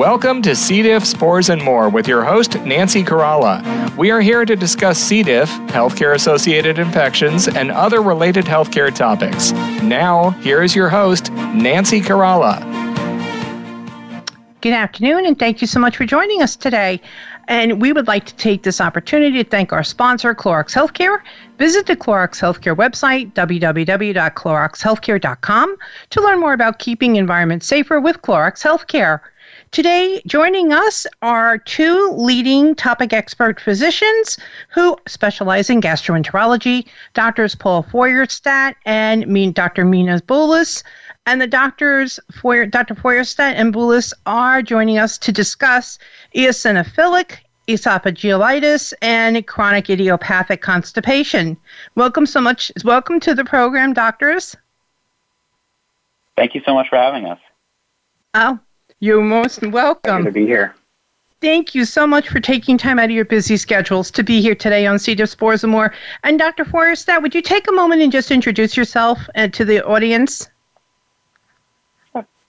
Welcome to C. diff, spores, and more with your host, Nancy Caralla. We are here to discuss C. diff, healthcare associated infections, and other related healthcare topics. Now, here is your host, Nancy Caralla. Good afternoon, and thank you so much for joining us today. And we would like to take this opportunity to thank our sponsor, Clorox Healthcare. Visit the Clorox Healthcare website, www.cloroxhealthcare.com, to learn more about keeping environments safer with Clorox Healthcare. Today, joining us are two leading topic expert physicians who specialize in gastroenterology, Doctors Paul Feuerstadt and Dr. Mina Bulis. And the doctors, Dr. Feuerstadt and Bulis, are joining us to discuss eosinophilic esophagitis and chronic idiopathic constipation. Welcome so much. Welcome to the program, doctors. Thank you so much for having us. Oh, you're most welcome. Happy to be here. Thank you so much for taking time out of your busy schedules to be here today on C. diff Spores and More. And Dr. Feuerstadt, would you take a moment and just introduce yourself uh, to the audience?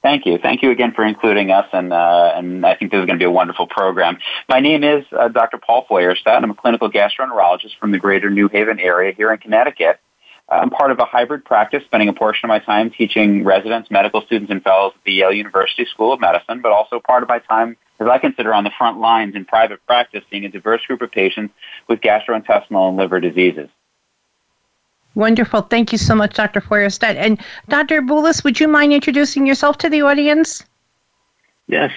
Thank you. Thank you again for including us, and uh, and I think this is going to be a wonderful program. My name is uh, Dr. Paul Feuerstadt. And I'm a clinical gastroenterologist from the greater New Haven area here in Connecticut. I'm part of a hybrid practice, spending a portion of my time teaching residents, medical students, and fellows at the Yale University School of Medicine, but also part of my time, as I consider, on the front lines in private practice, seeing a diverse group of patients with gastrointestinal and liver diseases. Wonderful. Thank you so much, Dr. Feuerstadt. And Dr. Bulis, would you mind introducing yourself to the audience? Yes,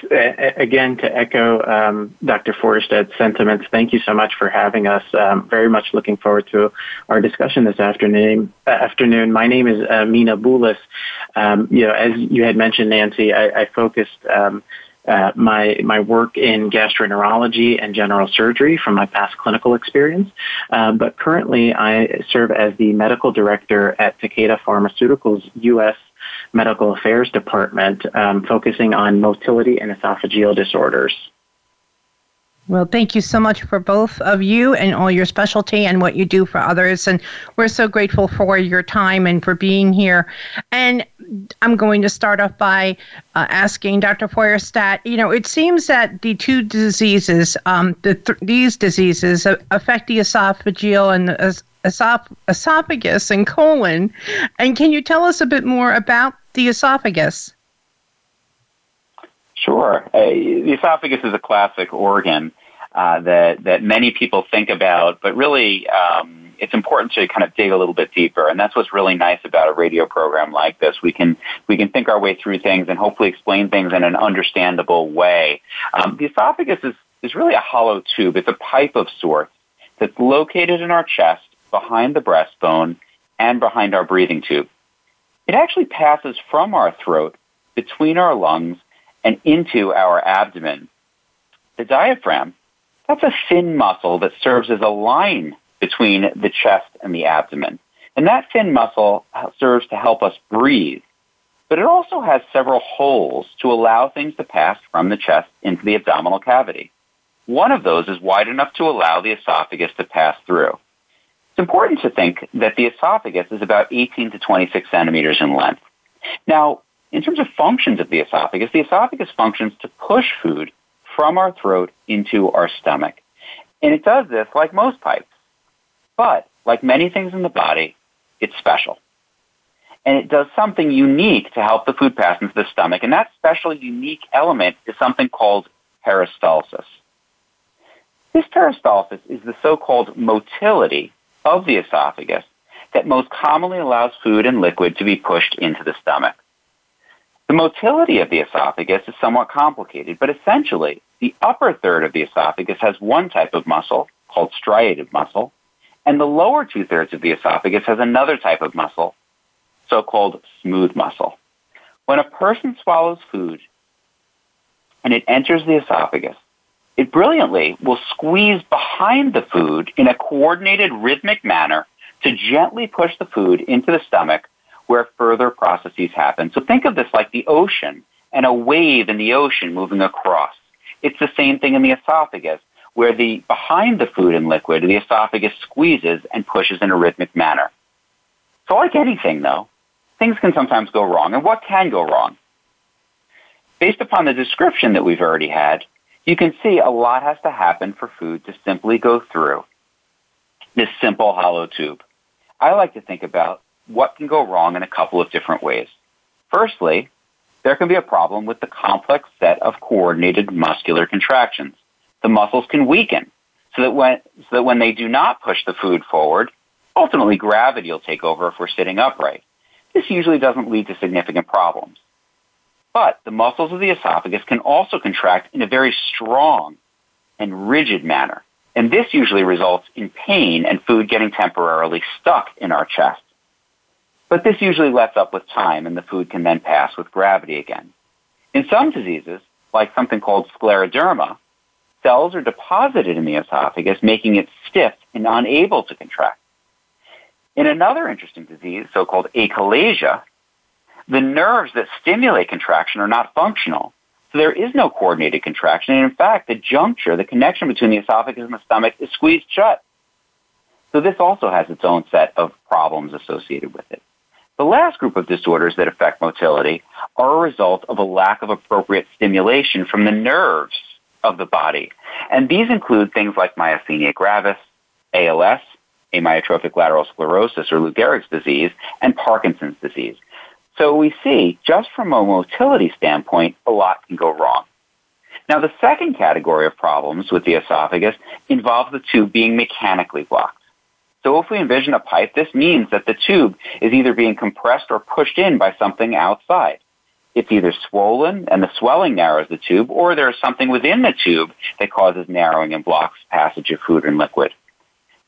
again, to echo um, Dr. Feuerstadt's sentiments, thank you so much for having us. Um, very much looking forward to our discussion this afternoon. Uh, afternoon. My name is uh, Mina Bulis. Um, you know, as you had mentioned, Nancy, I, I focused um, uh, my my work in gastroenterology and general surgery from my past clinical experience. Uh, but currently, I serve as the medical director at Takeda Pharmaceuticals U.S medical affairs department um, focusing on motility and esophageal disorders. Well, thank you so much for both of you and all your specialty and what you do for others. And we're so grateful for your time and for being here. And I'm going to start off by uh, asking Dr. Feuerstadt. You know, it seems that the two diseases, um, the th- these diseases, affect the esophageal and the esoph- esophagus and colon. And can you tell us a bit more about the esophagus? Sure. Uh, the esophagus is a classic organ uh, that that many people think about, but really um, it's important to kind of dig a little bit deeper. And that's what's really nice about a radio program like this. We can we can think our way through things and hopefully explain things in an understandable way. Um, the esophagus is is really a hollow tube. It's a pipe of sorts that's located in our chest behind the breastbone and behind our breathing tube. It actually passes from our throat, between our lungs, and into our abdomen. The diaphragm, that's a thin muscle that serves as a line between the chest and the abdomen. And that thin muscle uh, serves to help us breathe. But it also has several holes to allow things to pass from the chest into the abdominal cavity. One of those is wide enough to allow the esophagus to pass through. It's important to think that the esophagus is about 18 to 26 centimeters in length. Now, in terms of functions of the esophagus, the esophagus functions to push food from our throat into our stomach. And it does this like most pipes. But, like many things in the body, it's special. And it does something unique to help the food pass into the stomach. And that special unique element is something called peristalsis. This peristalsis is the so-called motility of the esophagus that most commonly allows food and liquid to be pushed into the stomach. The motility of the esophagus is somewhat complicated, but essentially, the upper third of the esophagus has one type of muscle called striated muscle, and the lower two thirds of the esophagus has another type of muscle, so-called smooth muscle. When a person swallows food and it enters the esophagus, it brilliantly will squeeze behind the food in a coordinated rhythmic manner to gently push the food into the stomach where further processes happen. So think of this like the ocean and a wave in the ocean moving across. It's the same thing in the esophagus where the behind the food and liquid, the esophagus squeezes and pushes in a rhythmic manner. So like anything though, things can sometimes go wrong. And what can go wrong? based upon the description that we've already had, you can see a lot has to happen for food to simply go through this simple hollow tube. I like to think about what can go wrong in a couple of different ways. Firstly, there can be a problem with the complex set of coordinated muscular contractions. The muscles can weaken so that when, so that when they do not push the food forward, ultimately gravity will take over if we're sitting upright. This usually doesn't lead to significant problems. But the muscles of the esophagus can also contract in a very strong and rigid manner. And this usually results in pain and food getting temporarily stuck in our chest. But this usually lets up with time and the food can then pass with gravity again. In some diseases, like something called scleroderma, cells are deposited in the esophagus, making it stiff and unable to contract. In another interesting disease, so-called achalasia, the nerves that stimulate contraction are not functional. So there is no coordinated contraction. And in fact, the juncture, the connection between the esophagus and the stomach is squeezed shut. So this also has its own set of problems associated with it. The last group of disorders that affect motility are a result of a lack of appropriate stimulation from the nerves of the body. And these include things like myasthenia gravis, ALS, amyotrophic lateral sclerosis or Lou Gehrig's disease, and Parkinson's disease. So we see, just from a motility standpoint, a lot can go wrong. Now, the second category of problems with the esophagus involves the tube being mechanically blocked. So if we envision a pipe, this means that the tube is either being compressed or pushed in by something outside. It's either swollen and the swelling narrows the tube, or there's something within the tube that causes narrowing and blocks passage of food and liquid.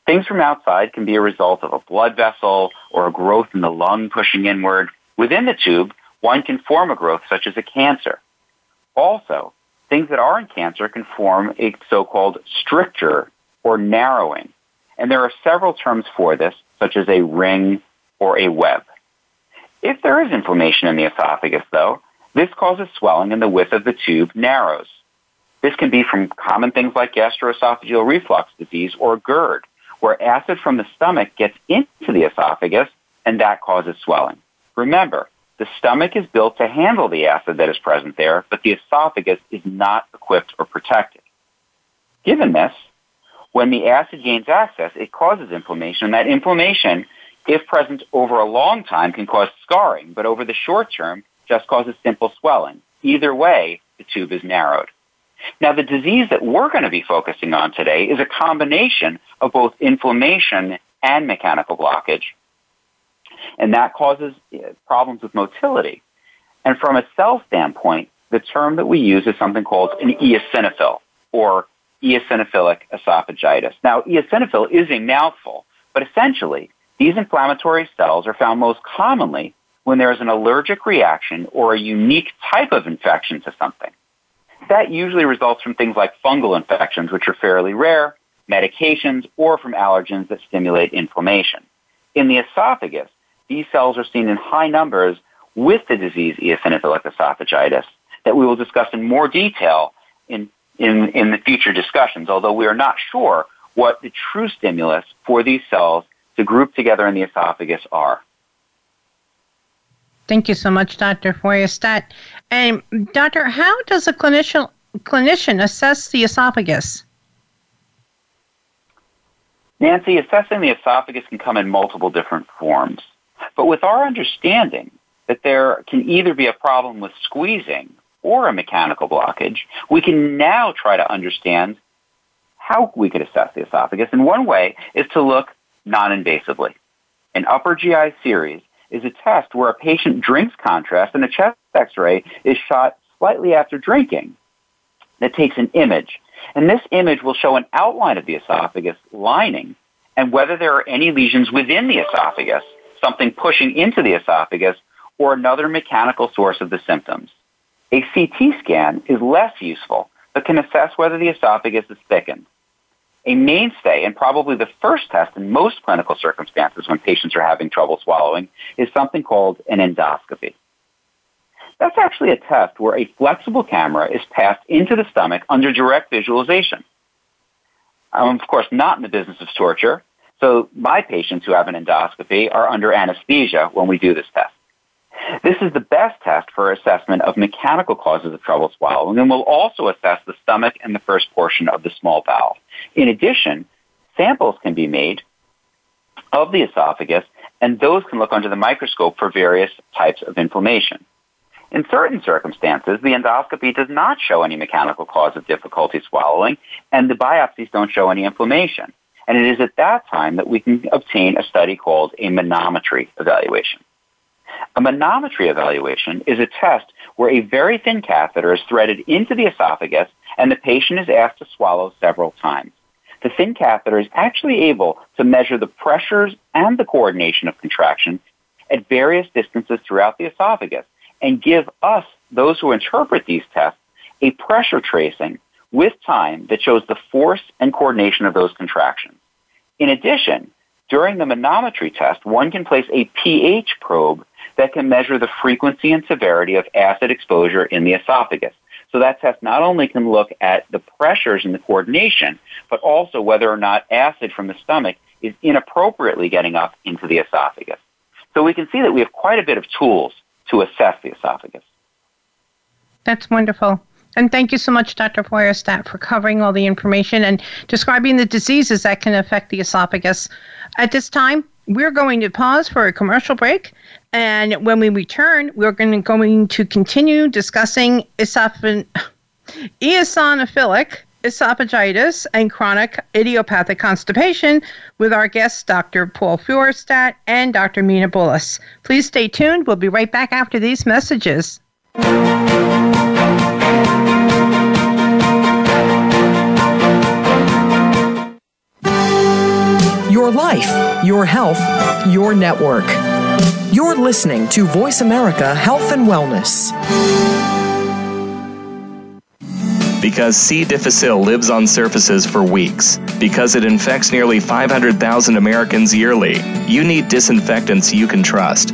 Things from outside can be a result of a blood vessel or a growth in the lung pushing inward, Within the tube, one can form a growth such as a cancer. Also, things that are in cancer can form a so-called stricture or narrowing. And there are several terms for this, such as a ring or a web. If there is inflammation in the esophagus, though, this causes swelling and the width of the tube narrows. This can be from common things like gastroesophageal reflux disease or GERD, where acid from the stomach gets into the esophagus and that causes swelling. Remember, the stomach is built to handle the acid that is present there, but the esophagus is not equipped or protected. Given this, when the acid gains access, it causes inflammation, and that inflammation, if present over a long time, can cause scarring, but over the short term, just causes simple swelling. Either way, the tube is narrowed. Now, the disease that we're going to be focusing on today is a combination of both inflammation and mechanical blockage and that causes uh, problems with motility. And from a cell standpoint, the term that we use is something called an eosinophil or eosinophilic esophagitis. Now, eosinophil is a mouthful, but essentially, these inflammatory cells are found most commonly when there is an allergic reaction or a unique type of infection to something. That usually results from things like fungal infections, which are fairly rare, medications, or from allergens that stimulate inflammation. In the esophagus, these cells are seen in high numbers with the disease eosinophilic esophagitis that we will discuss in more detail in, in, in the future discussions, although we are not sure what the true stimulus for these cells to group together in the esophagus are. Thank you so much, Dr. Feuerstadt. And Doctor, how does a clinician clinician assess the esophagus? Nancy, assessing the esophagus can come in multiple different forms. But with our understanding that there can either be a problem with squeezing or a mechanical blockage, we can now try to understand how we could assess the esophagus. And one way is to look non-invasively. An upper GI series is a test where a patient drinks contrast and a chest x-ray is shot slightly after drinking that takes an image. And this image will show an outline of the esophagus lining and whether there are any lesions within the esophagus something pushing into the esophagus, or another mechanical source of the symptoms. A CT scan is less useful, but can assess whether the esophagus is thickened. A mainstay and probably the first test in most clinical circumstances when patients are having trouble swallowing is something called an endoscopy. That's actually a test where a flexible camera is passed into the stomach under direct visualization. I'm, of course, not in the business of torture, so my patients who have an endoscopy are under anesthesia when we do this test. This is the best test for assessment of mechanical causes of trouble swallowing and will also assess the stomach and the first portion of the small bowel. In addition, samples can be made of the esophagus and those can look under the microscope for various types of inflammation. In certain circumstances, the endoscopy does not show any mechanical cause of difficulty swallowing, and the biopsies don't show any inflammation. And it is at that time that we can obtain a study called a manometry evaluation. A manometry evaluation is a test where a very thin catheter is threaded into the esophagus and the patient is asked to swallow several times. The thin catheter is actually able to measure the pressures and the coordination of contraction at various distances throughout the esophagus and give us, those who interpret these tests, a pressure tracing with time that shows the force and coordination of those contractions. In addition, during the manometry test, one can place a pH probe that can measure the frequency and severity of acid exposure in the esophagus. So that test not only can look at the pressures and the coordination, but also whether or not acid from the stomach is inappropriately getting up into the esophagus. So we can see that we have quite a bit of tools to assess the esophagus. That's wonderful. And thank you so much, Dr. Feuerstadt, for covering all the information and describing the diseases that can affect the esophagus. At this time, we're going to pause for a commercial break. And when we return, we're going to, going to continue discussing esophageal eosinophilic esophagitis and chronic idiopathic constipation with our guests, Dr. Paul Feuerstadt and Dr. Mina Bullis. Please stay tuned. We'll be right back after these messages. Your life, your health, your network. You're listening to Voice America Health and Wellness. Because C. difficile lives on surfaces for weeks. Because it infects nearly 500,000 Americans yearly. You need disinfectants you can trust.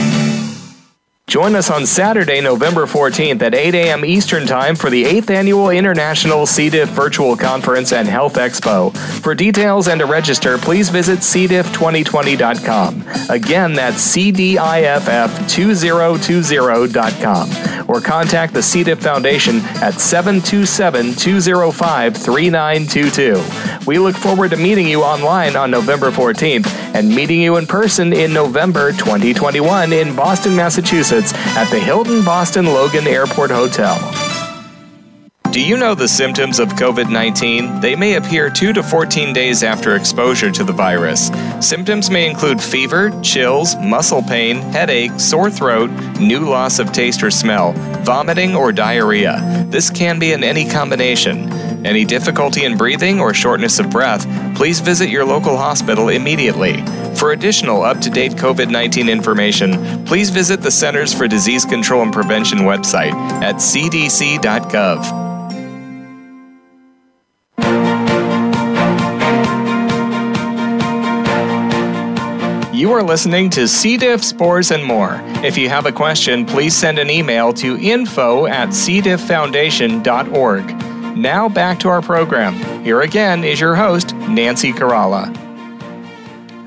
Join us on Saturday, November 14th at 8 a.m. Eastern Time for the 8th Annual International C. diff Virtual Conference and Health Expo. For details and to register, please visit cdiff2020.com. Again, that's cdiff2020.com. Or contact the C. diff Foundation at 727 205 3922. We look forward to meeting you online on November 14th and meeting you in person in November 2021 in Boston, Massachusetts at the Hilton Boston Logan Airport Hotel. Do you know the symptoms of COVID 19? They may appear 2 to 14 days after exposure to the virus. Symptoms may include fever, chills, muscle pain, headache, sore throat, new loss of taste or smell, vomiting, or diarrhea. This can be in any combination. Any difficulty in breathing or shortness of breath, please visit your local hospital immediately. For additional up to date COVID 19 information, please visit the Centers for Disease Control and Prevention website at cdc.gov. You are listening to C. diff, spores, and more. If you have a question, please send an email to info at cdifffoundation.org. Now back to our program. Here again is your host, Nancy Caralla.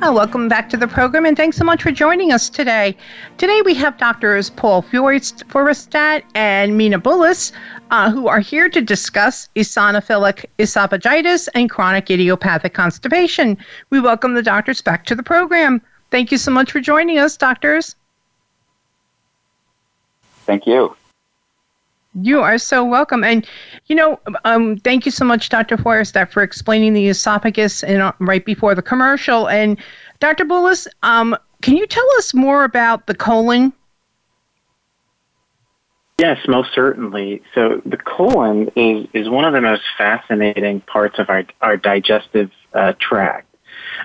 Oh, welcome back to the program, and thanks so much for joining us today. Today we have doctors Paul Feuerstadt and Mina Bullis, uh, who are here to discuss eosinophilic esophagitis and chronic idiopathic constipation. We welcome the doctors back to the program. Thank you so much for joining us, doctors. Thank you. You are so welcome. And, you know, um, thank you so much, Dr. Feuerstadt, for explaining the esophagus and uh, right before the commercial. And, Dr. Bullis, um, can you tell us more about the colon? Yes, most certainly. So the colon is, is one of the most fascinating parts of our, our digestive uh, tract.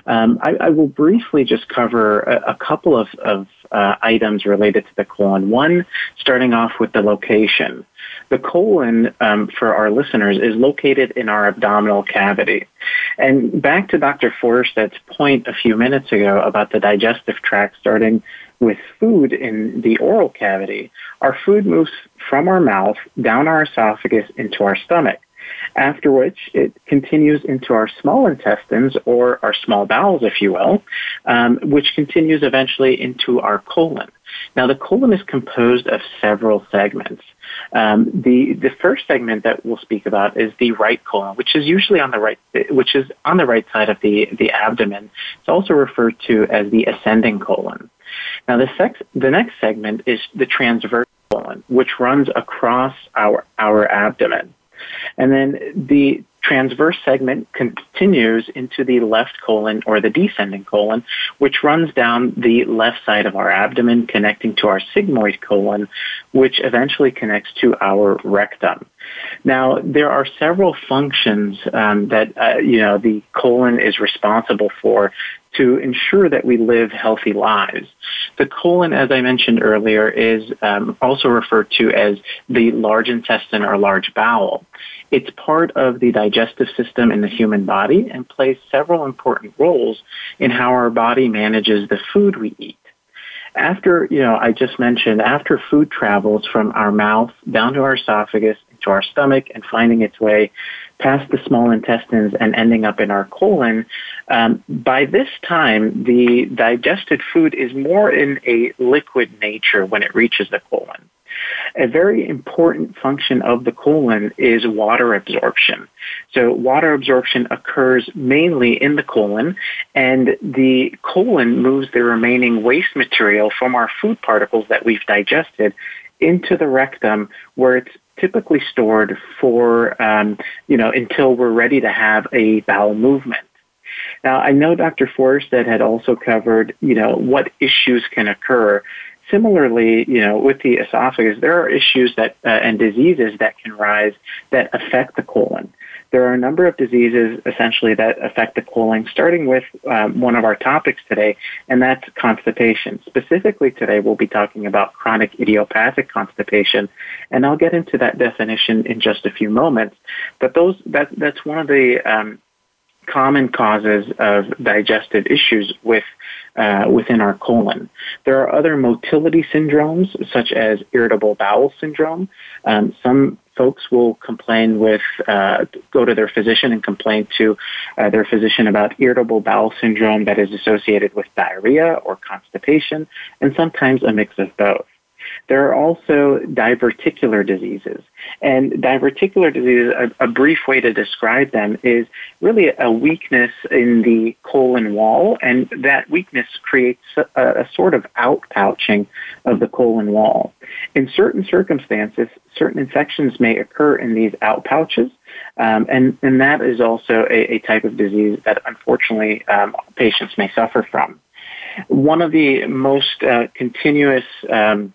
Um, I, I, will briefly just cover a, a couple of, of uh, items related to the colon. One, starting off with the location. The colon, um, for our listeners, is located in our abdominal cavity. And back to Dr. Feuerstadt's point a few minutes ago about the digestive tract starting with food in the oral cavity, our food moves from our mouth down our esophagus into our stomach after which it continues into our small intestines or our small bowels, if you will, um, which continues eventually into our colon. Now, the colon is composed of several segments. Um, the the first segment that we'll speak about is the right colon, which is usually on the right, which is on the right side of the the abdomen. It's also referred to as the ascending colon. Now, the sex, the next segment is the transverse colon, which runs across our our abdomen. And then the transverse segment continues into the left colon or the descending colon, which runs down the left side of our abdomen, connecting to our sigmoid colon, which eventually connects to our rectum. Now, there are several functions um, that uh, you know the colon is responsible for to ensure that we live healthy lives. The colon, as I mentioned earlier, is um, also referred to as the large intestine or large bowel. It's part of the digestive system in the human body and plays several important roles in how our body manages the food we eat. After, you know, I just mentioned, after food travels from our mouth down to our esophagus, into our stomach, and finding its way past the small intestines and ending up in our colon, um, by this time, the digested food is more in a liquid nature when it reaches the colon. A very important function of the colon is water absorption. So water absorption occurs mainly in the colon, and the colon moves the remaining waste material from our food particles that we've digested into the rectum where it's typically stored for, um, you know, until we're ready to have a bowel movement. Now, I know Dr. Feuerstadt had also covered, you know, what issues can occur. Similarly, you know, with the esophagus, there are issues that uh, and diseases that can rise that affect the colon there are a number of diseases essentially that affect the colon, starting with um, one of our topics today, and that's constipation. Specifically today, we'll be talking about chronic idiopathic constipation, and I'll get into that definition in just a few moments. But those that that's one of the um, common causes of digestive issues with uh, within our colon. There are other motility syndromes, such as irritable bowel syndrome. Um, some folks will complain with, uh, go to their physician and complain to uh, their physician about irritable bowel syndrome that is associated with diarrhea or constipation, and sometimes a mix of both. There are also diverticular diseases. And diverticular diseases, a, a, brief way to describe them is really a weakness in the colon wall, and that weakness creates a, a sort of outpouching of the colon wall. In certain circumstances, certain infections may occur in these outpouches, um, and, and that is also a, a, type of disease that unfortunately um, patients may suffer from. One of the most uh, continuous um,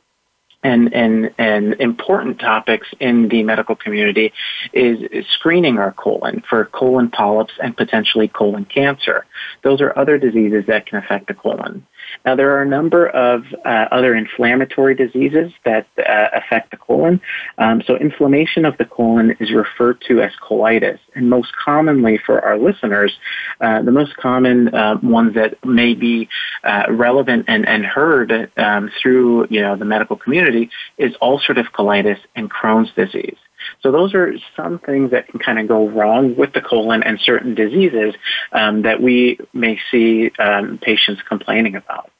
and, and, and important topics in the medical community is, screening our colon for colon polyps and potentially colon cancer. Those are other diseases that can affect the colon. Now, there are a number of uh, other inflammatory diseases that uh, affect the colon. Um, so, inflammation of the colon is referred to as colitis. And most commonly for our listeners, uh, the most common uh, ones that may be uh, relevant and, and heard um, through you know, the medical community is ulcerative colitis and Crohn's disease. So those are some things that can kind of go wrong with the colon and certain diseases um, that we may see um, patients complaining about.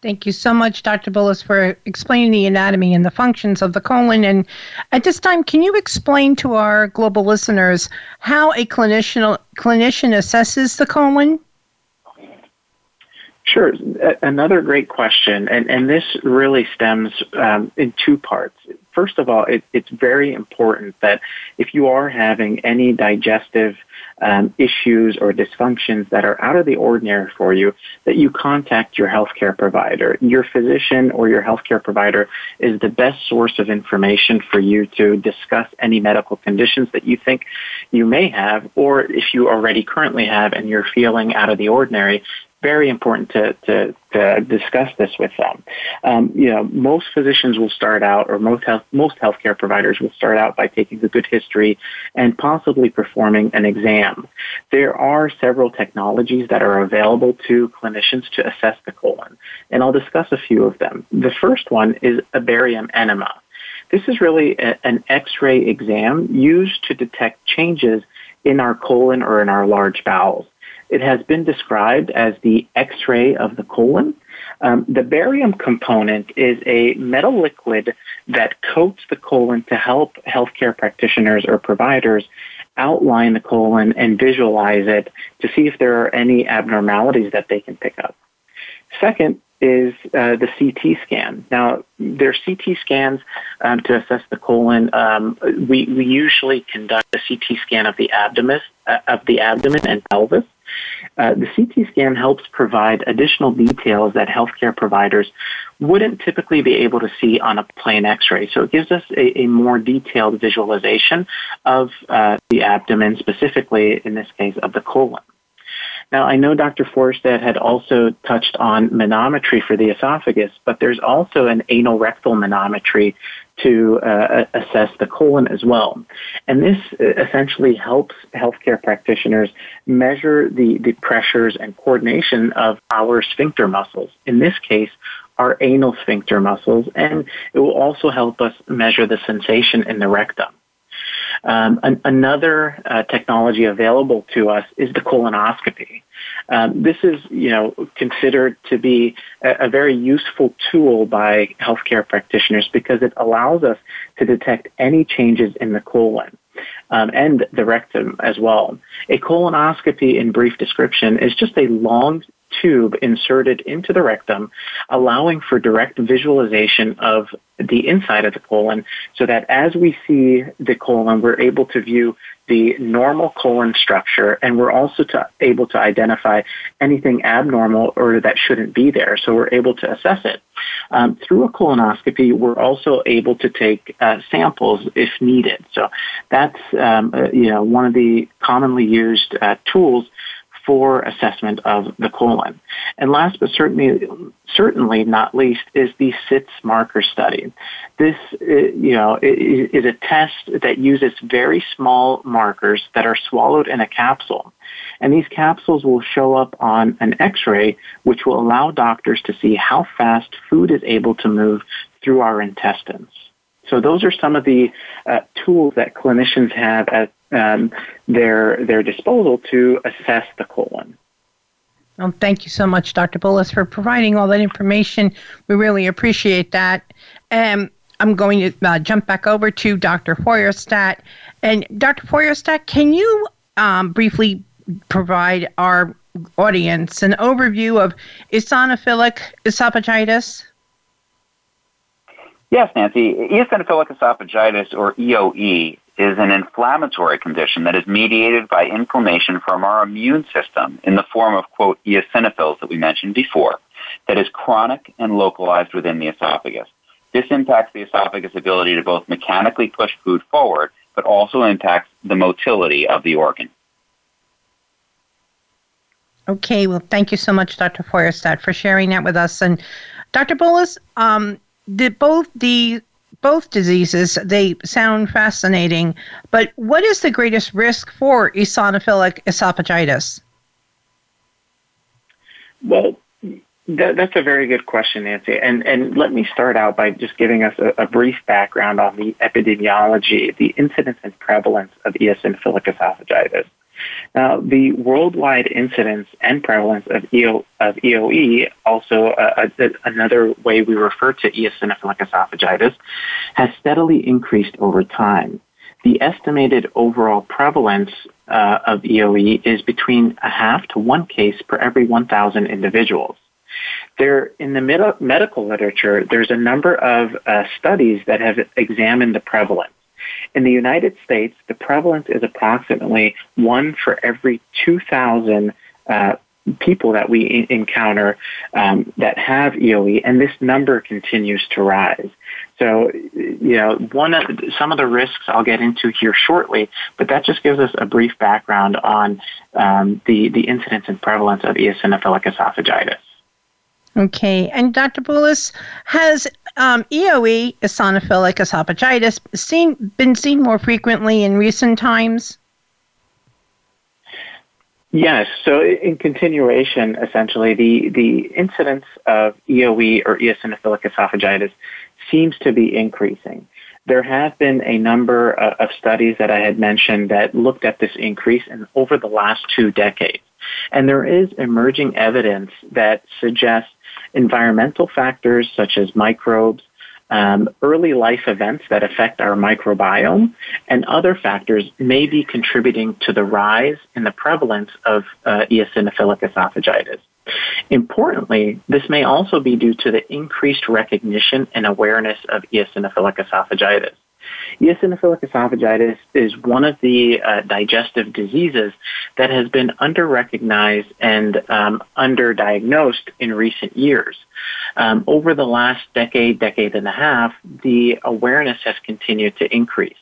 Thank you so much, Dr. Bullis, for explaining the anatomy and the functions of the colon. And at this time, can you explain to our global listeners how a clinician clinician assesses the colon? Sure. Another great question, and, and this really stems um, in two parts. First of all, it, it's very important that if you are having any digestive um, issues or dysfunctions that are out of the ordinary for you, that you contact your healthcare provider. Your physician or your healthcare provider is the best source of information for you to discuss any medical conditions that you think you may have, or if you already currently have and you're feeling out of the ordinary, very important to, to, to discuss this with them. Um, you know, most physicians will start out, or most health, most healthcare providers will start out by taking a good history and possibly performing an exam. There are several technologies that are available to clinicians to assess the colon, and I'll discuss a few of them. The first one is a barium enema. This is really a, an X-ray exam used to detect changes in our colon or in our large bowels. It has been described as the X-ray of the colon. Um, the barium component is a metal liquid that coats the colon to help healthcare practitioners or providers outline the colon and visualize it to see if there are any abnormalities that they can pick up. Second is uh, the CT scan. Now, there are CT scans um, to assess the colon. Um, we, we usually conduct a CT scan of the abdomen, uh, of the abdomen and pelvis. Uh, the CT scan helps provide additional details that healthcare providers wouldn't typically be able to see on a plain x-ray. So it gives us a, a more detailed visualization of uh, the abdomen, specifically in this case of the colon. Now, I know Dr. Feuerstadt had also touched on manometry for the esophagus, but there's also an anal rectal manometry to uh, assess the colon as well. And this uh, essentially helps healthcare practitioners measure the, the pressures and coordination of our sphincter muscles. In this case, our anal sphincter muscles, and it will also help us measure the sensation in the rectum. Um, an, another uh, technology available to us is the colonoscopy. Um, this is, you know, considered to be a, a, very useful tool by healthcare practitioners because it allows us to detect any changes in the colon. Um, and the rectum as well. A colonoscopy, in brief description, is just a long tube inserted into the rectum, allowing for direct visualization of the inside of the colon so that as we see the colon, we're able to view the normal colon structure and we're also to, able to identify anything abnormal or that shouldn't be there. So we're able to assess it. Um, through a colonoscopy, we're also able to take uh, samples if needed. So that's um, uh, you know one of the commonly used uh, tools for assessment of the colon. And last but certainly, certainly not least is the Sitz marker study. This, uh, you know, is a test that uses very small markers that are swallowed in a capsule. And these capsules will show up on an x-ray, which will allow doctors to see how fast food is able to move through our intestines. So those are some of the uh, tools that clinicians have at um, their their disposal to assess the colon. Well, thank you so much, Dr. Bullis, for providing all that information. We really appreciate that. Um, I'm going to uh, jump back over to Dr. Feuerstadt. And Dr. Feuerstadt, can you um, briefly provide our audience an overview of eosinophilic esophagitis? Yes, Nancy. Eosinophilic esophagitis, or EOE, is an inflammatory condition that is mediated by inflammation from our immune system in the form of, quote, eosinophils that we mentioned before, that is chronic and localized within the esophagus. This impacts the esophagus' ability to both mechanically push food forward, but also impacts the motility of the organ. Okay, well, thank you so much, Dr. Feuerstadt, for sharing that with us. And Dr. Bullis, um, the, both the both diseases, they sound fascinating, but what is the greatest risk for eosinophilic esophagitis? Well, that, that's a very good question, Nancy. And, and let me start out by just giving us a, a brief background on the epidemiology, the incidence and prevalence of eosinophilic esophagitis. Now, the worldwide incidence and prevalence of, EO, of EOE, also uh, uh, another way we refer to eosinophilic esophagitis, has steadily increased over time. The estimated overall prevalence uh, of EOE is between a half to one case per every 1,000 individuals. there in the med- medical literature, there's a number of uh, studies that have examined the prevalence. In the United States, the prevalence is approximately one for every 2,000 uh, people that we encounter um, that have EOE, and this number continues to rise. So, you know, one of some of the risks I'll get into here shortly, but that just gives us a brief background on um, the the incidence and prevalence of eosinophilic esophagitis. Okay, and Dr. Boulos, has um, EOE, eosinophilic esophagitis, seen been seen more frequently in recent times? Yes. So in continuation, essentially, the, the incidence of EOE or eosinophilic esophagitis seems to be increasing. There have been a number of studies that I had mentioned that looked at this increase in over the last two decades. And there is emerging evidence that suggests environmental factors such as microbes, um, early life events that affect our microbiome, and other factors may be contributing to the rise in the prevalence of uh, eosinophilic esophagitis. Importantly, this may also be due to the increased recognition and awareness of eosinophilic esophagitis. Eosinophilic esophagitis is one of the uh, digestive diseases that has been underrecognized and um, underdiagnosed in recent years. Um, over the last decade, decade and a half, the awareness has continued to increase.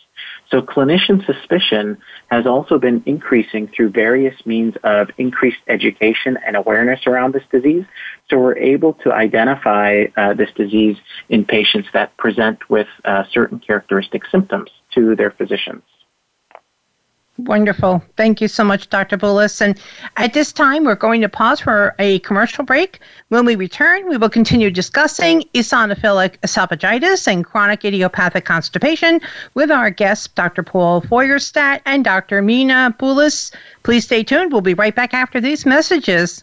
So clinician suspicion has also been increasing through various means of increased education and awareness around this disease. So we're able to identify uh, this disease in patients that present with uh, certain characteristic symptoms to their physicians. Wonderful. Thank you so much, Dr. Bullis. And at this time, we're going to pause for a commercial break. When we return, we will continue discussing eosinophilic esophagitis and chronic idiopathic constipation with our guests, Dr. Paul Feuerstadt and Dr. Mina Bullis. Please stay tuned. We'll be right back after these messages.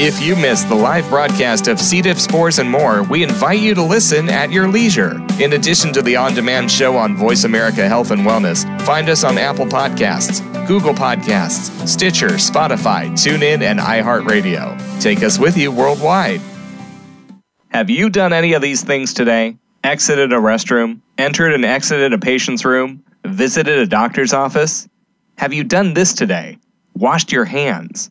If you missed the live broadcast of C. diff, spores, and more, we invite you to listen at your leisure. In addition to the on demand show on Voice America Health and Wellness, find us on Apple Podcasts, Google Podcasts, Stitcher, Spotify, TuneIn, and iHeartRadio. Take us with you worldwide. Have you done any of these things today? Exited a restroom, entered and exited a patient's room, visited a doctor's office? Have you done this today? Washed your hands?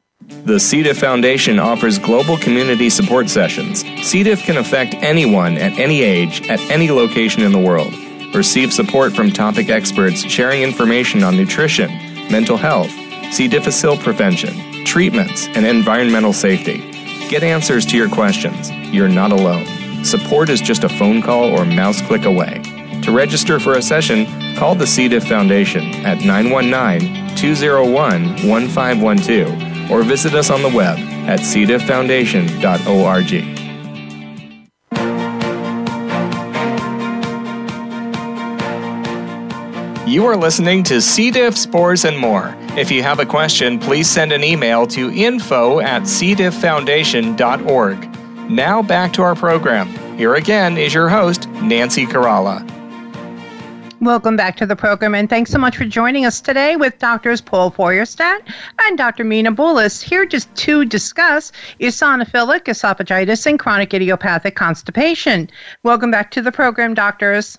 The C. diff Foundation offers global community support sessions. C. diff can affect anyone at any age, at any location in the world. Receive support from topic experts sharing information on nutrition, mental health, C. difficile prevention, treatments, and environmental safety. Get answers to your questions. You're not alone. Support is just a phone call or mouse click away. To register for a session, call the C. diff Foundation at 919 201 1512 or visit us on the web at cdifffoundation.org. You are listening to C. diff, spores, and more. If you have a question, please send an email to info at cdifffoundation.org. Now back to our program. Here again is your host, Nancy Caralla. Welcome back to the program, and thanks so much for joining us today with Doctors Paul Feuerstadt and Dr. Mina Bullis here just to discuss eosinophilic esophagitis and chronic idiopathic constipation. Welcome back to the program, doctors.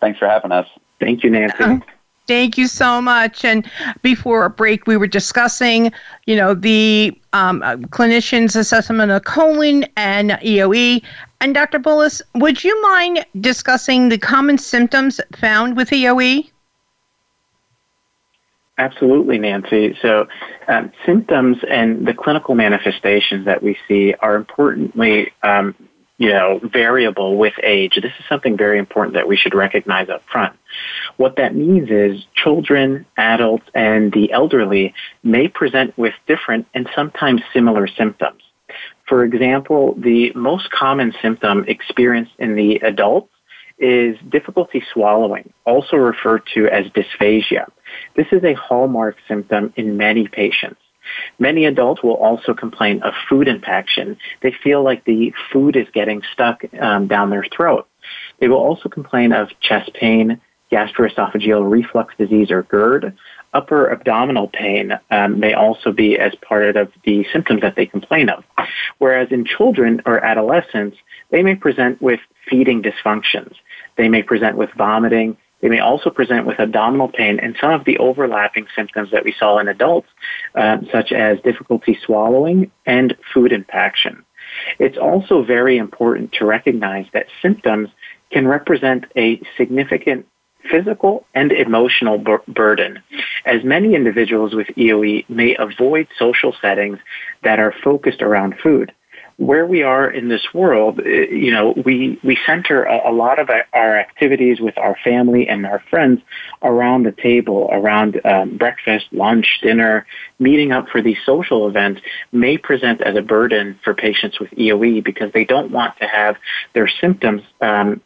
Thanks for having us. Thank you, Nancy. Thank you so much. And before a break, we were discussing, you know, the um, uh, clinician's assessment of colon and EOE. And Dr. Bullis, would you mind discussing the common symptoms found with EOE? Absolutely, Nancy. So, um, symptoms and the clinical manifestations that we see are importantly um, you know, variable with age. This is something very important that we should recognize up front. What that means is children, adults, and the elderly may present with different and sometimes similar symptoms. For example, the most common symptom experienced in the adults is difficulty swallowing, also referred to as dysphagia. This is a hallmark symptom in many patients. Many adults will also complain of food impaction. They feel like the food is getting stuck um, down their throat. They will also complain of chest pain, gastroesophageal reflux disease or GERD. Upper abdominal pain um, may also be as part of the symptoms that they complain of. Whereas in children or adolescents, they may present with feeding dysfunctions. They may present with vomiting, they may also present with abdominal pain and some of the overlapping symptoms that we saw in adults, uh, such as difficulty swallowing and food impaction. It's also very important to recognize that symptoms can represent a significant physical and emotional bur- burden, as many individuals with EOE may avoid social settings that are focused around food. Where we are in this world, eh, you know, we, we center a, a, lot of our activities with our family and our friends around the table, around um, breakfast, lunch, dinner, meeting up for these social events may present as a burden for patients with EOE because they don't want to have their symptoms um,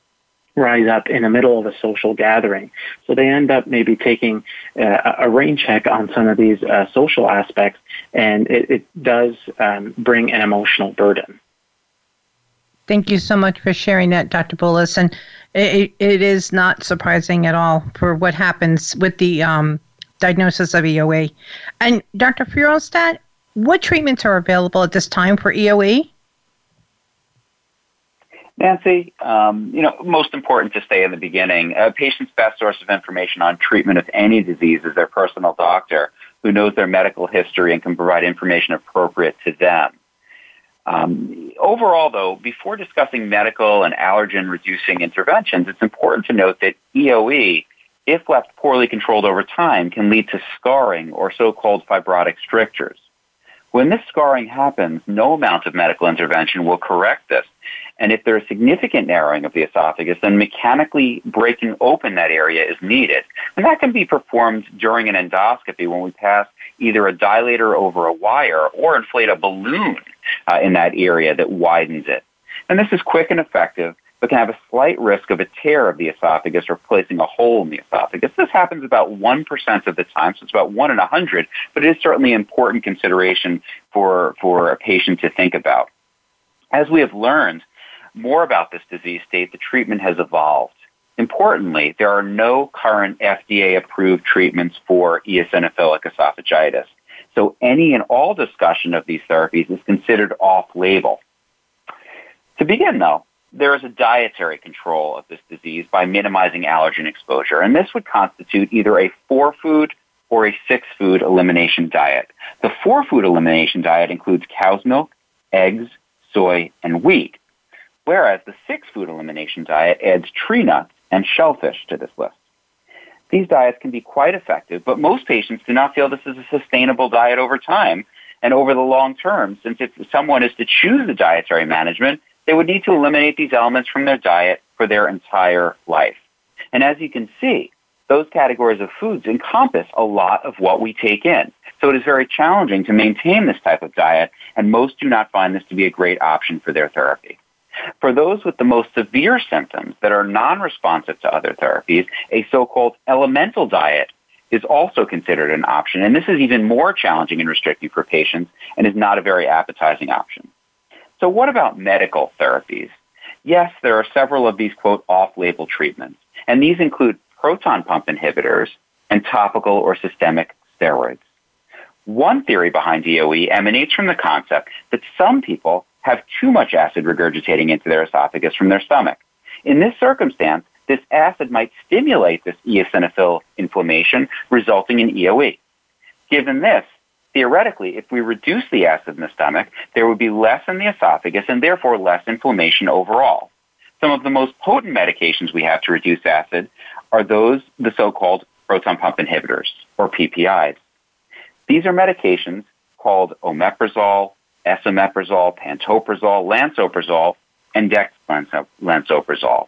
rise up in the middle of a social gathering. So they end up maybe taking uh, a rain check on some of these uh, social aspects, and it, it does um, bring an emotional burden. Thank you so much for sharing that, Dr. Boulos. And it, it is not surprising at all for what happens with the um, diagnosis of EOE. And Dr. Feuerstadt, what treatments are available at this time for EOE? Nancy, um, you know, most important to say in the beginning. A patient's best source of information on treatment of any disease is their personal doctor, who knows their medical history and can provide information appropriate to them. Um, overall, though, before discussing medical and allergen reducing interventions, it's important to note that EOE, if left poorly controlled over time, can lead to scarring or so-called fibrotic strictures. When this scarring happens, no amount of medical intervention will correct this. And if there is significant narrowing of the esophagus, then mechanically breaking open that area is needed. And that can be performed during an endoscopy when we pass either a dilator over a wire or inflate a balloon uh, in that area that widens it. And this is quick and effective but can have a slight risk of a tear of the esophagus or placing a hole in the esophagus. This happens about 1% of the time, so it's about 1 in 100, but it is certainly an important consideration for, for a patient to think about. As we have learned more about this disease state, the treatment has evolved. Importantly, there are no current FDA-approved treatments for eosinophilic esophagitis. So any and all discussion of these therapies is considered off-label. To begin, though, there is a dietary control of this disease by minimizing allergen exposure, and this would constitute either a four food or a six food elimination diet. The four food elimination diet includes cow's milk, eggs, soy, and wheat, whereas the six food elimination diet adds tree nuts and shellfish to this list. These diets can be quite effective, but most patients do not feel this is a sustainable diet over time and over the long term, since if someone is to choose the dietary management, they would need to eliminate these elements from their diet for their entire life. And as you can see, those categories of foods encompass a lot of what we take in. So it is very challenging to maintain this type of diet, and most do not find this to be a great option for their therapy. For those with the most severe symptoms that are non-responsive to other therapies, a so-called elemental diet is also considered an option, and this is even more challenging and restrictive for patients and is not a very appetizing option. So what about medical therapies? Yes, there are several of these, quote, off-label treatments, and these include proton pump inhibitors and topical or systemic steroids. One theory behind EOE emanates from the concept that some people have too much acid regurgitating into their esophagus from their stomach. In this circumstance, this acid might stimulate this eosinophil inflammation, resulting in EOE. Given this, theoretically, if we reduce the acid in the stomach, there would be less in the esophagus and therefore less inflammation overall. Some of the most potent medications we have to reduce acid are those, the so-called proton pump inhibitors, or PPIs. These are medications called omeprazole, esomeprazole, pantoprazole, lansoprazole, and dexlansoprazole.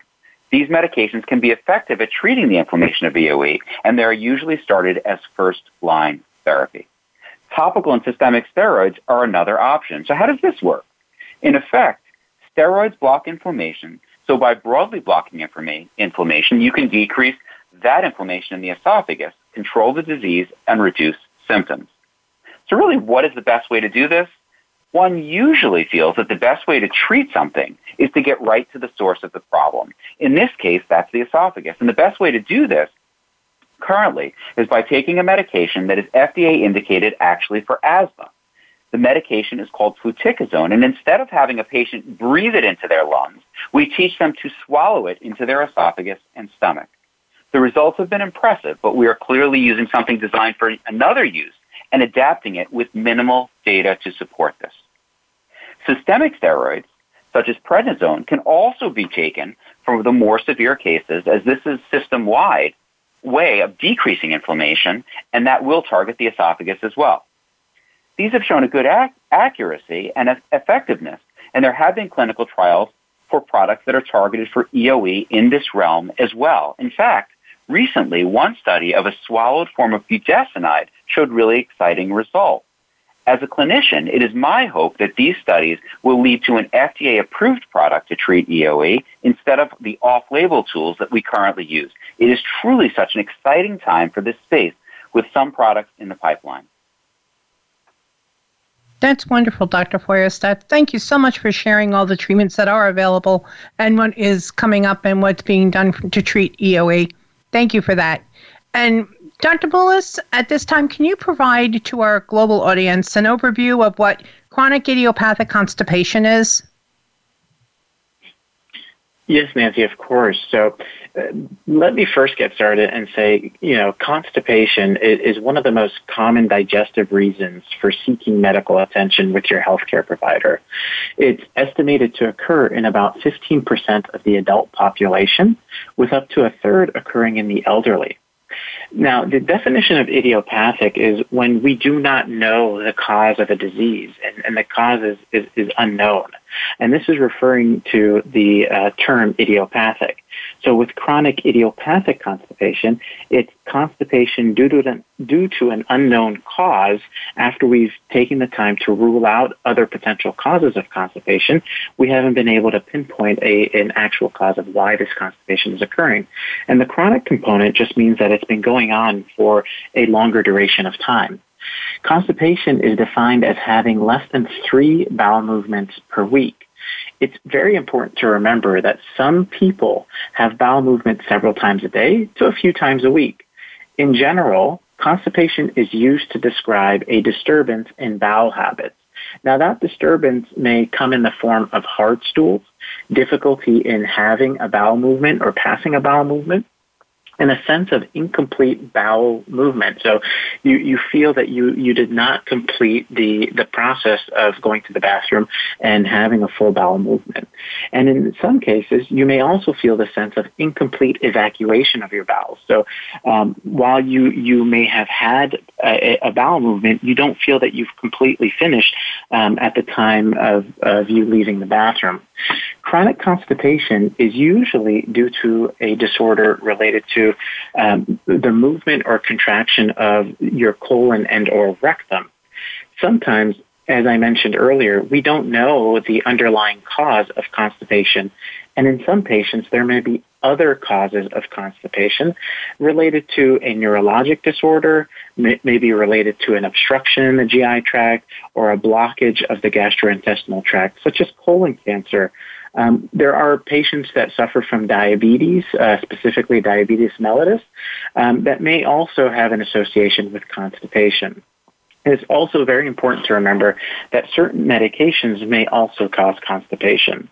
These medications can be effective at treating the inflammation of EOE, and they are usually started as first-line therapy. Topical and systemic steroids are another option. So how does this work? In effect, steroids block inflammation. So by broadly blocking inflammation, you can decrease that inflammation in the esophagus, control the disease, and reduce symptoms. So really, what is the best way to do this? One usually feels that the best way to treat something is to get right to the source of the problem. In this case, that's the esophagus. And the best way to do this currently is by taking a medication that is FDA indicated actually for asthma. The medication is called fluticasone, and instead of having a patient breathe it into their lungs, we teach them to swallow it into their esophagus and stomach. The results have been impressive, but we are clearly using something designed for another use and adapting it with minimal data to support this. Systemic steroids, such as prednisone, can also be taken for the more severe cases as this is system-wide way of decreasing inflammation, and that will target the esophagus as well. These have shown a good ac- accuracy and effectiveness, and there have been clinical trials for products that are targeted for EOE in this realm as well. In fact, recently, one study of a swallowed form of budesonide showed really exciting results. As a clinician, it is my hope that these studies will lead to an FDA approved product to treat EOE instead of the off label tools that we currently use. It is truly such an exciting time for this space with some products in the pipeline. That's wonderful, Dr. Feuerstadt. Thank you so much for sharing all the treatments that are available and what is coming up and what's being done to treat EOE. Thank you for that. And Dr. Boulos, at this time, can you provide to our global audience an overview of what chronic idiopathic constipation is? Yes, Nancy, of course. So uh, let me first get started and say, you know, constipation is, is, one of the most common digestive reasons for seeking medical attention with your healthcare provider. It's estimated to occur in about 15% of the adult population, with up to a third occurring in the elderly. Now, the definition of idiopathic is when we do not know the cause of a disease and, and the cause is, is, is, unknown. And this is referring to the uh, term idiopathic. So with chronic idiopathic constipation, it's constipation due to an, due to an unknown cause after we've taken the time to rule out other potential causes of constipation. We haven't been able to pinpoint a, an actual cause of why this constipation is occurring. And the chronic component just means that it's been going on for a longer duration of time. Constipation is defined as having less than three bowel movements per week it's very important to remember that some people have bowel movements several times a day to a few times a week. In general, constipation is used to describe a disturbance in bowel habits. Now that disturbance may come in the form of hard stools, difficulty in having a bowel movement or passing a bowel movement, and a sense of incomplete bowel movement. So you, you feel that you, you did not complete the, the process of going to the bathroom and having a full bowel movement. And in some cases, you may also feel the sense of incomplete evacuation of your bowels. So um, while you, you may have had a, a, bowel movement, you don't feel that you've completely finished um, at the time of, of you leaving the bathroom. Chronic constipation is usually due to a disorder related to um, the movement or contraction of your colon and or rectum. Sometimes, as I mentioned earlier, we don't know the underlying cause of constipation, and in some patients there may be other causes of constipation related to a neurologic disorder, maybe related to an obstruction in the GI tract or a blockage of the gastrointestinal tract, such as colon cancer um, there are patients that suffer from diabetes, uh, specifically diabetes mellitus, um, that may also have an association with constipation. It's also very important to remember that certain medications may also cause constipation.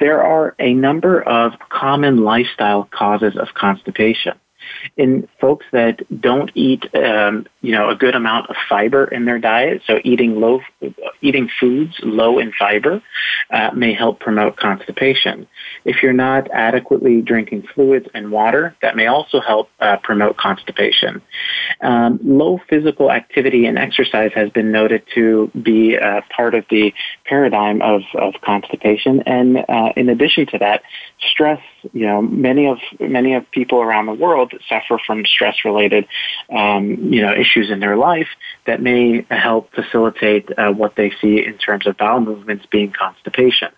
There are a number of common lifestyle causes of constipation in folks that don't eat, um, you know, a good amount of fiber in their diet. So eating low, eating foods low in fiber uh, may help promote constipation. If you're not adequately drinking fluids and water, that may also help uh, promote constipation. Um, low physical activity and exercise has been noted to be uh, part of the paradigm of, of constipation. And uh, in addition to that, stress. You know, many of many of people around the world suffer from stress-related, um, you know, issues in their life that may help facilitate uh, what they see in terms of bowel movements being constipation.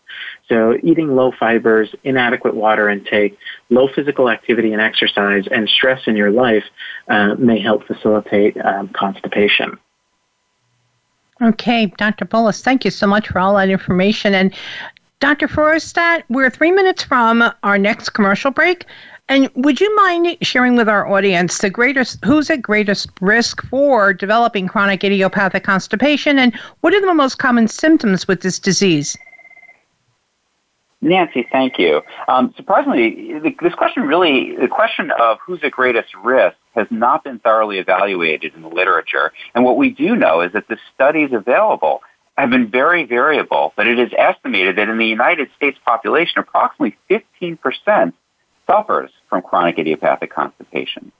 So, eating low fibers, inadequate water intake, low physical activity and exercise, and stress in your life uh, may help facilitate um, constipation. Okay, Dr. Boulos, thank you so much for all that information. And Dr. Feuerstadt, we're three minutes from our next commercial break. And would you mind sharing with our audience the greatest who's at greatest risk for developing chronic idiopathic constipation and what are the most common symptoms with this disease? Nancy, thank you. Um, surprisingly, this question really, the question of who's at greatest risk has not been thoroughly evaluated in the literature. And what we do know is that the studies available have been very variable, but it is estimated that in the United States population, approximately 15% suffers from chronic idiopathic constipation.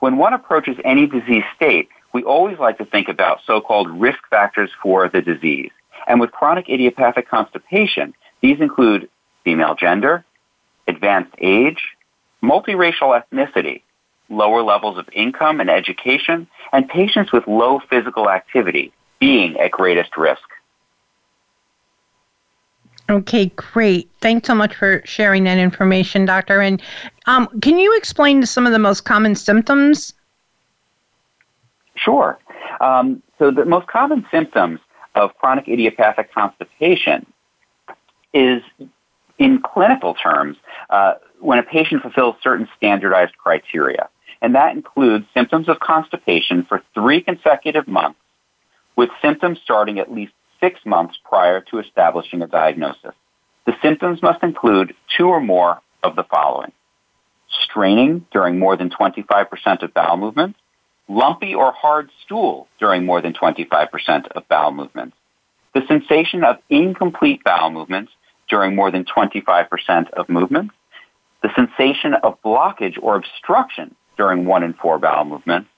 When one approaches any disease state, we always like to think about so-called risk factors for the disease. And with chronic idiopathic constipation, these include female gender, advanced age, multiracial ethnicity, lower levels of income and education, and patients with low physical activity being at greatest risk. Okay, great. Thanks so much for sharing that information, doctor. And um, can you explain some of the most common symptoms? Sure. Um, so the most common symptoms of chronic idiopathic constipation is, in clinical terms, uh, when a patient fulfills certain standardized criteria. And that includes symptoms of constipation for three consecutive months, with symptoms starting at least six months prior to establishing a diagnosis. The symptoms must include two or more of the following. Straining during more than 25% of bowel movements, lumpy or hard stool during more than 25% of bowel movements, the sensation of incomplete bowel movements during more than 25% of movements, the sensation of blockage or obstruction during one in four bowel movements,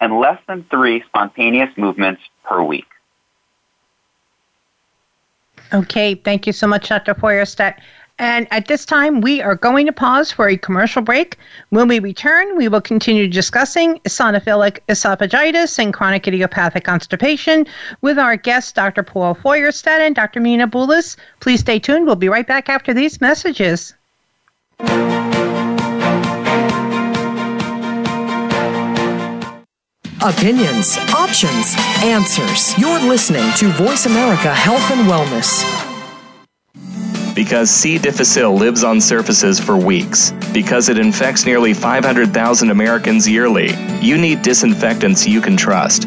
and less than three spontaneous movements per week. Okay, thank you so much, Dr. Feuerstadt. And at this time, we are going to pause for a commercial break. When we return, we will continue discussing eosinophilic esophagitis and chronic idiopathic constipation with our guests, Dr. Paul Feuerstadt and Dr. Mina Boulos. Please stay tuned. We'll be right back after these messages. Opinions, options, answers. You're listening to Voice America Health and Wellness. Because C. difficile lives on surfaces for weeks. Because it infects nearly 500,000 Americans yearly. You need disinfectants you can trust.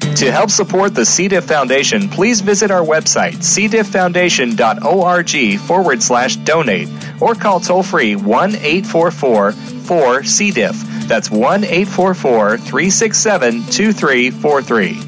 To help support the C. diff Foundation, please visit our website, cdifffoundation.org forward slash donate, or call toll free 1 844 4 C. diff. That's 1 844 367 2343.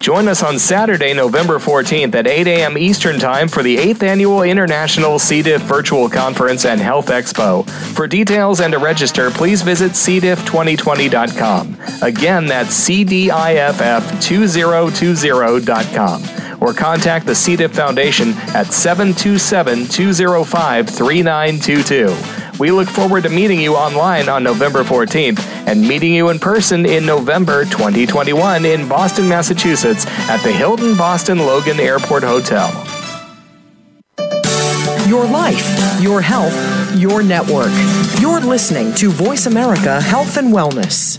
Join us on Saturday, November 14th at 8 a.m. Eastern Time for the 8th Annual International C. diff Virtual Conference and Health Expo. For details and to register, please visit cdiff2020.com. Again, that's cdiff2020.com. or contact the C. diff Foundation at 727 205 3922. We look forward to meeting you online on November 14th and meeting you in person in November 2021 in Boston, Massachusetts at the Hilton Boston Logan Airport Hotel. Your life, your health, your network. You're listening to Voice America Health and Wellness.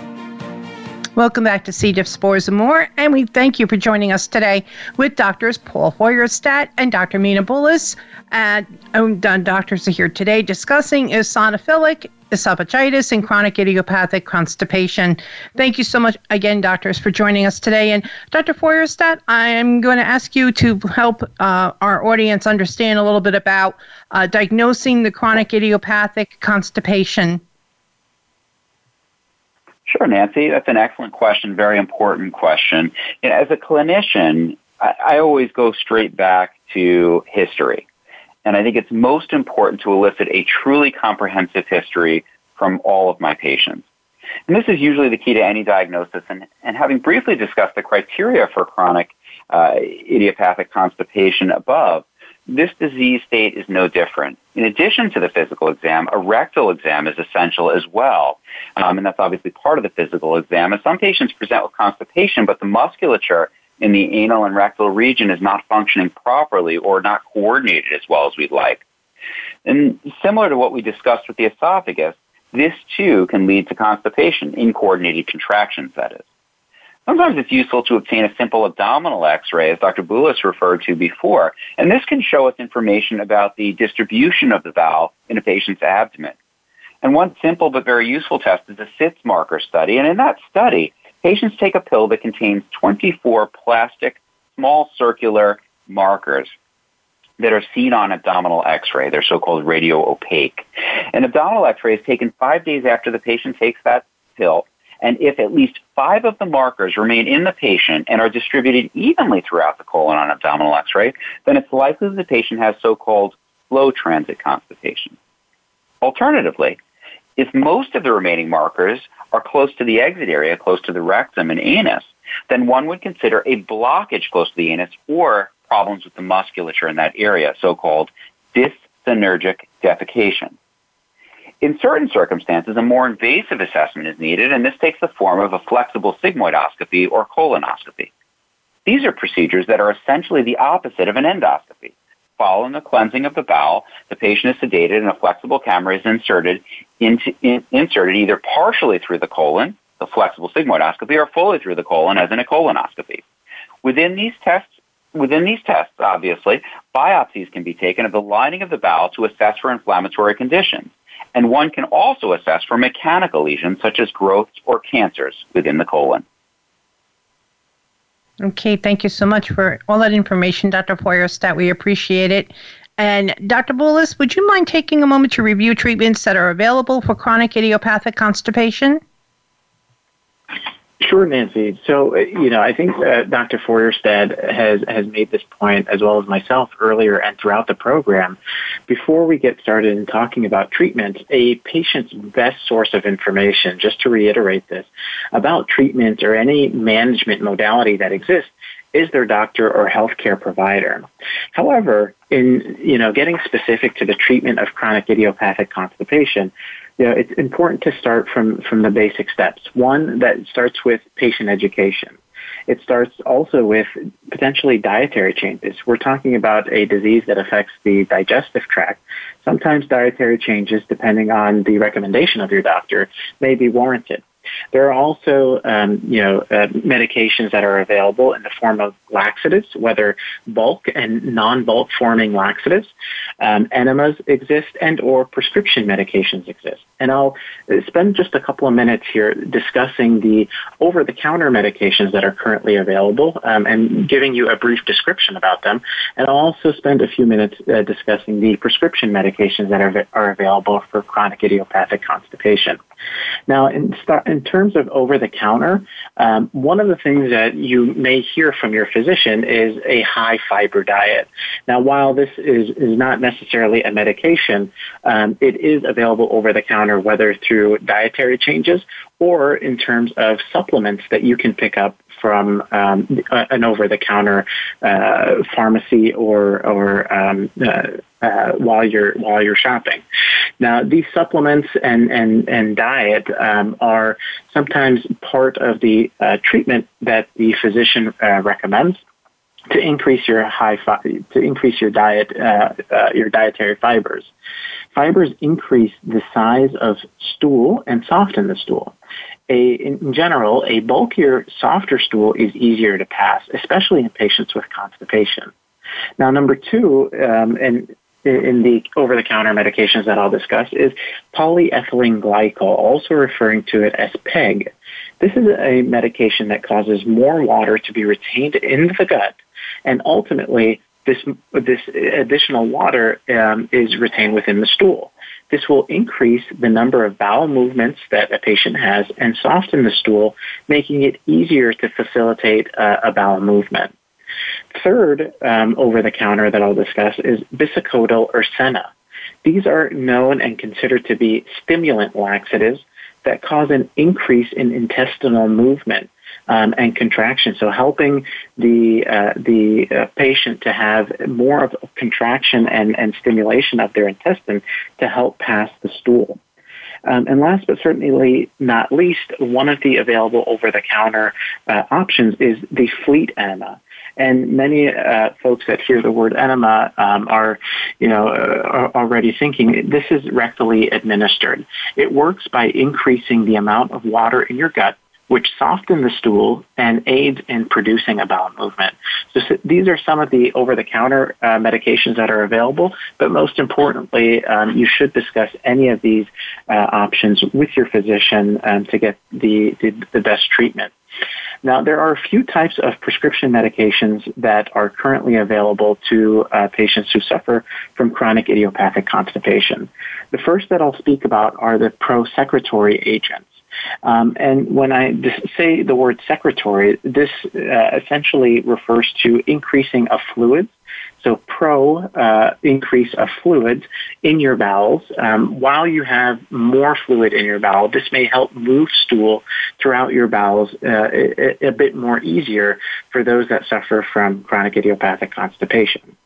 Welcome back to C. diff, spores, and more, and we thank you for joining us today with doctors Paul Feuerstadt and Dr. Mina Boulos. And um, doctors are here today discussing eosinophilic esophagitis and chronic idiopathic constipation. Thank you so much again, doctors, for joining us today. And Dr. Feuerstadt, I'm going to ask you to help uh, our audience understand a little bit about uh, diagnosing the chronic idiopathic constipation. Sure, Nancy. That's an excellent question, very important question. And as a clinician, I, I always go straight back to history. And I think it's most important to elicit a truly comprehensive history from all of my patients. And this is usually the key to any diagnosis. And, and having briefly discussed the criteria for chronic uh, idiopathic constipation above, this disease state is no different. In addition to the physical exam, a rectal exam is essential as well. Um, and that's obviously part of the physical exam. And some patients present with constipation, but the musculature in the anal and rectal region is not functioning properly or not coordinated as well as we'd like. And similar to what we discussed with the esophagus, this too can lead to constipation, incoordinated contractions, that is. Sometimes it's useful to obtain a simple abdominal x-ray, as Dr. Boulos referred to before, and this can show us information about the distribution of the bowel in a patient's abdomen. And one simple but very useful test is a Sitz marker study, and in that study, patients take a pill that contains 24 plastic, small circular markers that are seen on abdominal x-ray. They're so-called radio opaque. An abdominal x-ray is taken five days after the patient takes that pill, and if at least five of the markers remain in the patient and are distributed evenly throughout the colon on abdominal x-ray, then it's likely the patient has so-called slow transit constipation. Alternatively, if most of the remaining markers are close to the exit area, close to the rectum and anus, then one would consider a blockage close to the anus or problems with the musculature in that area, so-called dyssynergic defecation. In certain circumstances, a more invasive assessment is needed, and this takes the form of a flexible sigmoidoscopy or colonoscopy. These are procedures that are essentially the opposite of an endoscopy. Following a cleansing of the bowel, the patient is sedated and a flexible camera is inserted, into, in, inserted either partially through the colon, the flexible sigmoidoscopy, or fully through the colon, as in a colonoscopy. Within these tests, within these tests, obviously, biopsies can be taken of the lining of the bowel to assess for inflammatory conditions. And one can also assess for mechanical lesions such as growths or cancers within the colon. Okay, thank you so much for all that information, Dr. Feuerstadt. We appreciate it. And Dr. Boulos, would you mind taking a moment to review treatments that are available for chronic idiopathic constipation? Sure, Nancy. So, uh, you know, I think uh, Dr. Feuerstadt has, has made this point as well as myself earlier and throughout the program. Before we get started in talking about treatment, a patient's best source of information, just to reiterate this, about treatment or any management modality that exists is their doctor or healthcare provider. However, in you know getting specific to the treatment of chronic idiopathic constipation, you know, it's important to start from, from the basic steps. One that starts with patient education. It starts also with potentially dietary changes. We're talking about a disease that affects the digestive tract. Sometimes dietary changes, depending on the recommendation of your doctor, may be warranted. There are also, um, you know, uh, medications that are available in the form of laxatives, whether bulk and non-bulk forming laxatives. Um, enemas exist and or prescription medications exist. And I'll spend just a couple of minutes here discussing the over-the-counter medications that are currently available um, and giving you a brief description about them. And I'll also spend a few minutes uh, discussing the prescription medications that are, are available for chronic idiopathic constipation. Now, in, in terms of over the counter, um, one of the things that you may hear from your physician is a high fiber diet. Now, while this is, is not necessarily a medication, um, it is available over the counter, whether through dietary changes or in terms of supplements that you can pick up from um, an over-the-counter uh, pharmacy or or um, uh, uh, while you're while you're shopping. Now, these supplements and and and diet um, are sometimes part of the uh, treatment that the physician uh, recommends to increase your high fi- to increase your diet uh, your dietary fibers. Fibers increase the size of stool and soften the stool a, in general, a bulkier, softer stool is easier to pass, especially in patients with constipation. Now, number two, um, and in the over-the-counter medications that I'll discuss is polyethylene glycol, also referring to it as PEG. This is a medication that causes more water to be retained in the gut, and ultimately, this this additional water um, is retained within the stool. This will increase the number of bowel movements that a patient has and soften the stool, making it easier to facilitate uh, a bowel movement. Third, um, over the counter that I'll discuss is bisacodyl or senna. These are known and considered to be stimulant laxatives that cause an increase in intestinal movement um, and contraction. So helping the uh, the uh, patient to have more of contraction and, and stimulation of their intestine to help pass the stool. Um, and last but certainly not least, one of the available over-the-counter uh, options is the Fleet enema. And many uh, folks that hear the word enema um, are, you know, uh, are already thinking this is rectally administered. It works by increasing the amount of water in your gut which soften the stool and aids in producing a bowel movement. So, so these are some of the over-the-counter uh, medications that are available, but most importantly, um, you should discuss any of these uh, options with your physician um, to get the, the, the best treatment. Now, there are a few types of prescription medications that are currently available to uh, patients who suffer from chronic idiopathic constipation. The first that I'll speak about are the pro-secretory agents. Um, and when I say the word secretory, this uh, essentially refers to increasing of fluids. So pro uh, increase of fluids in your bowels. Um, while you have more fluid in your bowel, this may help move stool throughout your bowels uh, a, a bit more easier for those that suffer from chronic idiopathic constipation.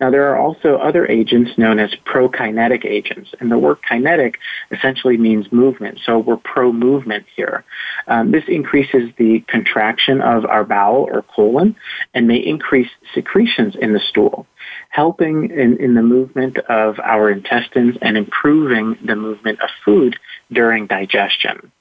Now, there are also other agents known as prokinetic agents, and the word kinetic essentially means movement. So we're pro-movement here. Um, this increases the contraction of our bowel or colon and may increase secretions in the stool, helping in, in the movement of our intestines and improving the movement of food during digestion.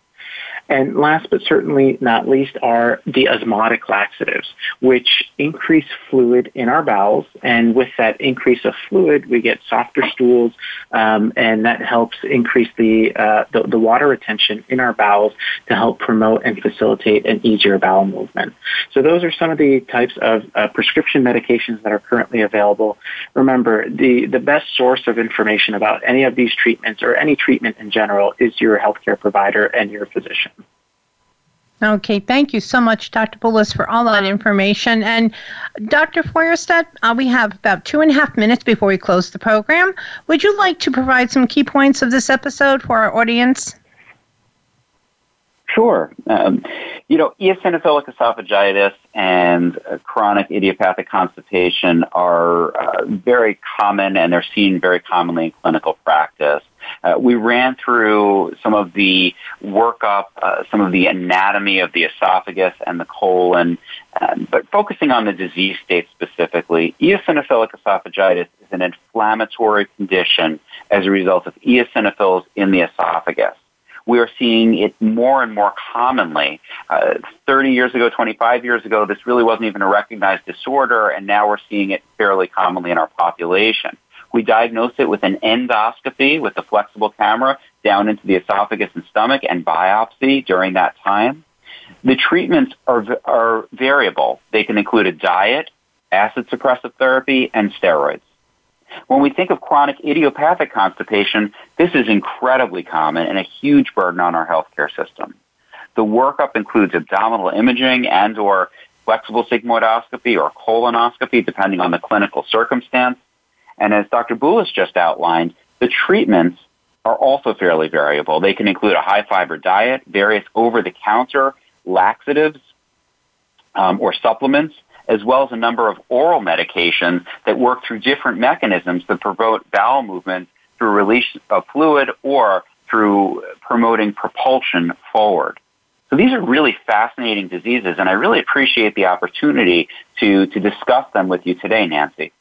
And last but certainly not least are the osmotic laxatives, which increase fluid in our bowels. And with that increase of fluid, we get softer stools, um, and that helps increase the, uh, the, the water retention in our bowels to help promote and facilitate an easier bowel movement. So those are some of the types of uh, prescription medications that are currently available. Remember, the, the best source of information about any of these treatments or any treatment in general is your healthcare provider and your physician. Okay, thank you so much, Dr. Boulos, for all that information. And Dr. Feuerstadt, uh, we have about two and a half minutes before we close the program. Would you like to provide some key points of this episode for our audience? Sure. Um, you know, eosinophilic esophagitis and uh, chronic idiopathic constipation are uh, very common and they're seen very commonly in clinical practice. Uh, we ran through some of the workup, uh, some of the anatomy of the esophagus and the colon, um, but focusing on the disease state specifically, eosinophilic esophagitis is an inflammatory condition as a result of eosinophils in the esophagus we are seeing it more and more commonly. Uh, 30 years ago, 25 years ago, this really wasn't even a recognized disorder, and now we're seeing it fairly commonly in our population. We diagnosed it with an endoscopy with a flexible camera down into the esophagus and stomach and biopsy during that time. The treatments are, are variable. They can include a diet, acid suppressive therapy, and steroids. When we think of chronic idiopathic constipation, this is incredibly common and a huge burden on our healthcare system. The workup includes abdominal imaging and or flexible sigmoidoscopy or colonoscopy, depending on the clinical circumstance. And as Dr. Boulos just outlined, the treatments are also fairly variable. They can include a high fiber diet, various over the counter laxatives um, or supplements, as well as a number of oral medications that work through different mechanisms to promote bowel movement through release of fluid or through promoting propulsion forward. So these are really fascinating diseases, and I really appreciate the opportunity to, to discuss them with you today, Nancy.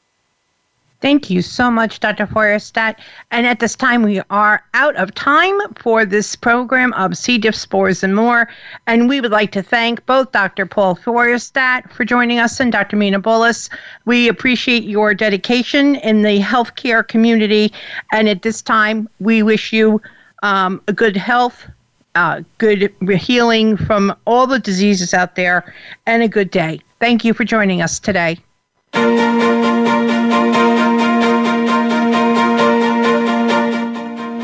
Thank you so much, Dr. Feuerstadt. And at this time, we are out of time for this program of C. diff, spores, and more. And we would like to thank both Dr. Paul Feuerstadt for joining us and Dr. Mina Boulos. We appreciate your dedication in the healthcare community. And at this time, we wish you um, a good health, uh, good healing from all the diseases out there, and a good day. Thank you for joining us today.